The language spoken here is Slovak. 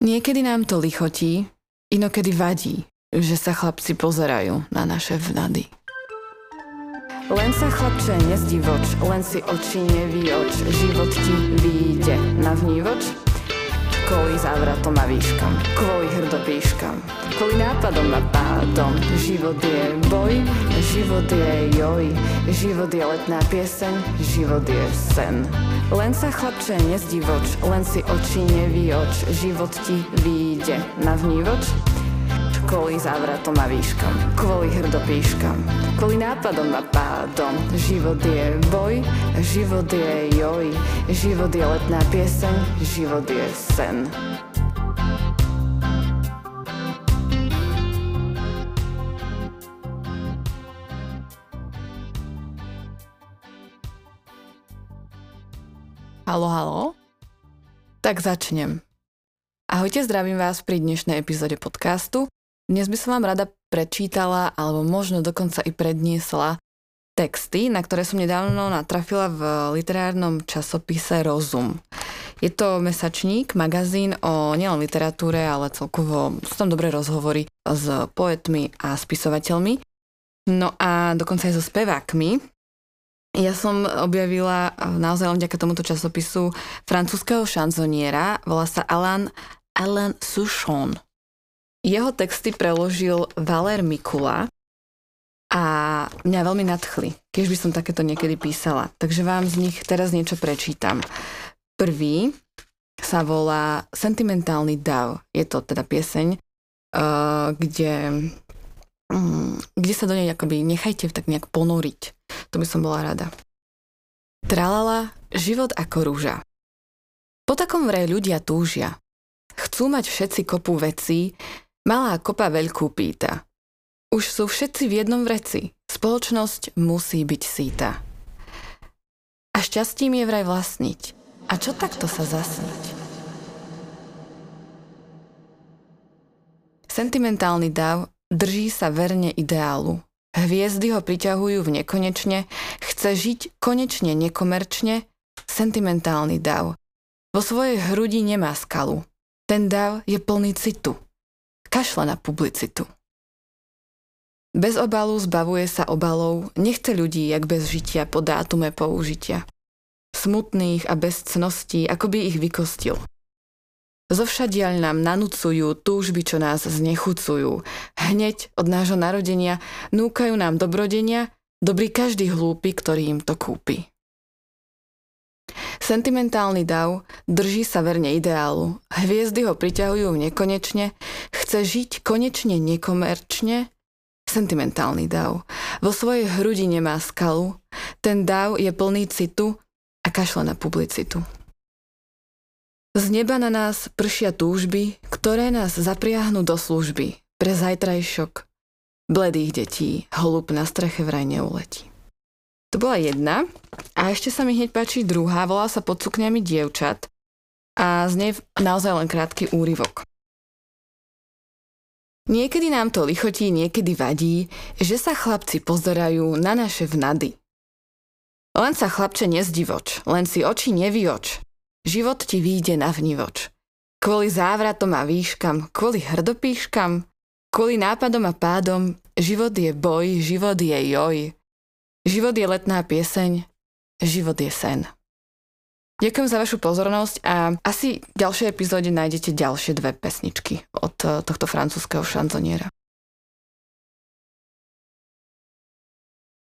Niekedy nám to lichotí, inokedy vadí, že sa chlapci pozerajú na naše vnady. Len sa chlapče nezdivoč, len si oči nevýoč, život ti vyjde na vnívoč. Kvôli závratom a výškam, kvôli hrdopíškam, kvôli nápadom a pádom. Život je boj, život je joj, život je letná pieseň, život je sen. Len sa chlapče nezdivoč, len si oči nevýoč, život ti vyjde na vnívoč. Kvôli závratom a výškam, kvôli hrdopíškam, kvôli nápadom a pádom. Život je boj, život je joj, život je letná pieseň, život je sen. Halo, halo. Tak začnem. Ahojte, zdravím vás pri dnešnej epizóde podcastu. Dnes by som vám rada prečítala, alebo možno dokonca i predniesla texty, na ktoré som nedávno natrafila v literárnom časopise Rozum. Je to mesačník, magazín o nielen literatúre, ale celkovo sú tam dobré rozhovory s poetmi a spisovateľmi. No a dokonca aj so spevákmi. Ja som objavila naozaj len vďaka tomuto časopisu francúzského šanzoniera, volá sa Alain, Alain Souchon. Jeho texty preložil Valer Mikula a mňa veľmi nadchli, keď by som takéto niekedy písala. Takže vám z nich teraz niečo prečítam. Prvý sa volá Sentimentálny dav. Je to teda pieseň, uh, kde, um, kde sa do nej akoby nechajte tak nejak ponoriť to by som bola rada. Tralala, život ako rúža. Po takom vraj ľudia túžia. Chcú mať všetci kopu vecí, malá kopa veľkú pýta. Už sú všetci v jednom vreci, spoločnosť musí byť síta. A šťastím je vraj vlastniť. A čo takto sa zasniť? Sentimentálny dav drží sa verne ideálu, Hviezdy ho priťahujú v nekonečne, chce žiť konečne nekomerčne, sentimentálny dav. Vo svojej hrudi nemá skalu. Ten dav je plný citu. Kašla na publicitu. Bez obalu zbavuje sa obalov, nechce ľudí, jak bez žitia po dátume použitia. Smutných a bez cností, ako by ich vykostil. Zovšadiaľ nám nanúcujú túžby, čo nás znechucujú. Hneď od nášho narodenia núkajú nám dobrodenia, dobrý každý hlúpy, ktorý im to kúpi. Sentimentálny dav drží sa verne ideálu. Hviezdy ho priťahujú nekonečne, chce žiť konečne nekomerčne, sentimentálny dav. Vo svojej hrudi nemá skalu, ten dav je plný citu a kašle na publicitu. Z neba na nás pršia túžby, ktoré nás zapriahnu do služby pre zajtrajšok bledých detí, holub na streche vraj neuletí. To bola jedna a ešte sa mi hneď páči druhá, volá sa pod sukňami dievčat a z nej naozaj len krátky úryvok. Niekedy nám to lichotí, niekedy vadí, že sa chlapci pozerajú na naše vnady. Len sa chlapče nezdivoč, len si oči nevyoč, Život ti výjde na vnivoč. Kvôli závratom a výškam, kvôli hrdopíškam, kvôli nápadom a pádom, život je boj, život je joj. Život je letná pieseň, život je sen. Ďakujem za vašu pozornosť a asi v ďalšej epizóde nájdete ďalšie dve pesničky od eh, tohto francúzského šanzoniera.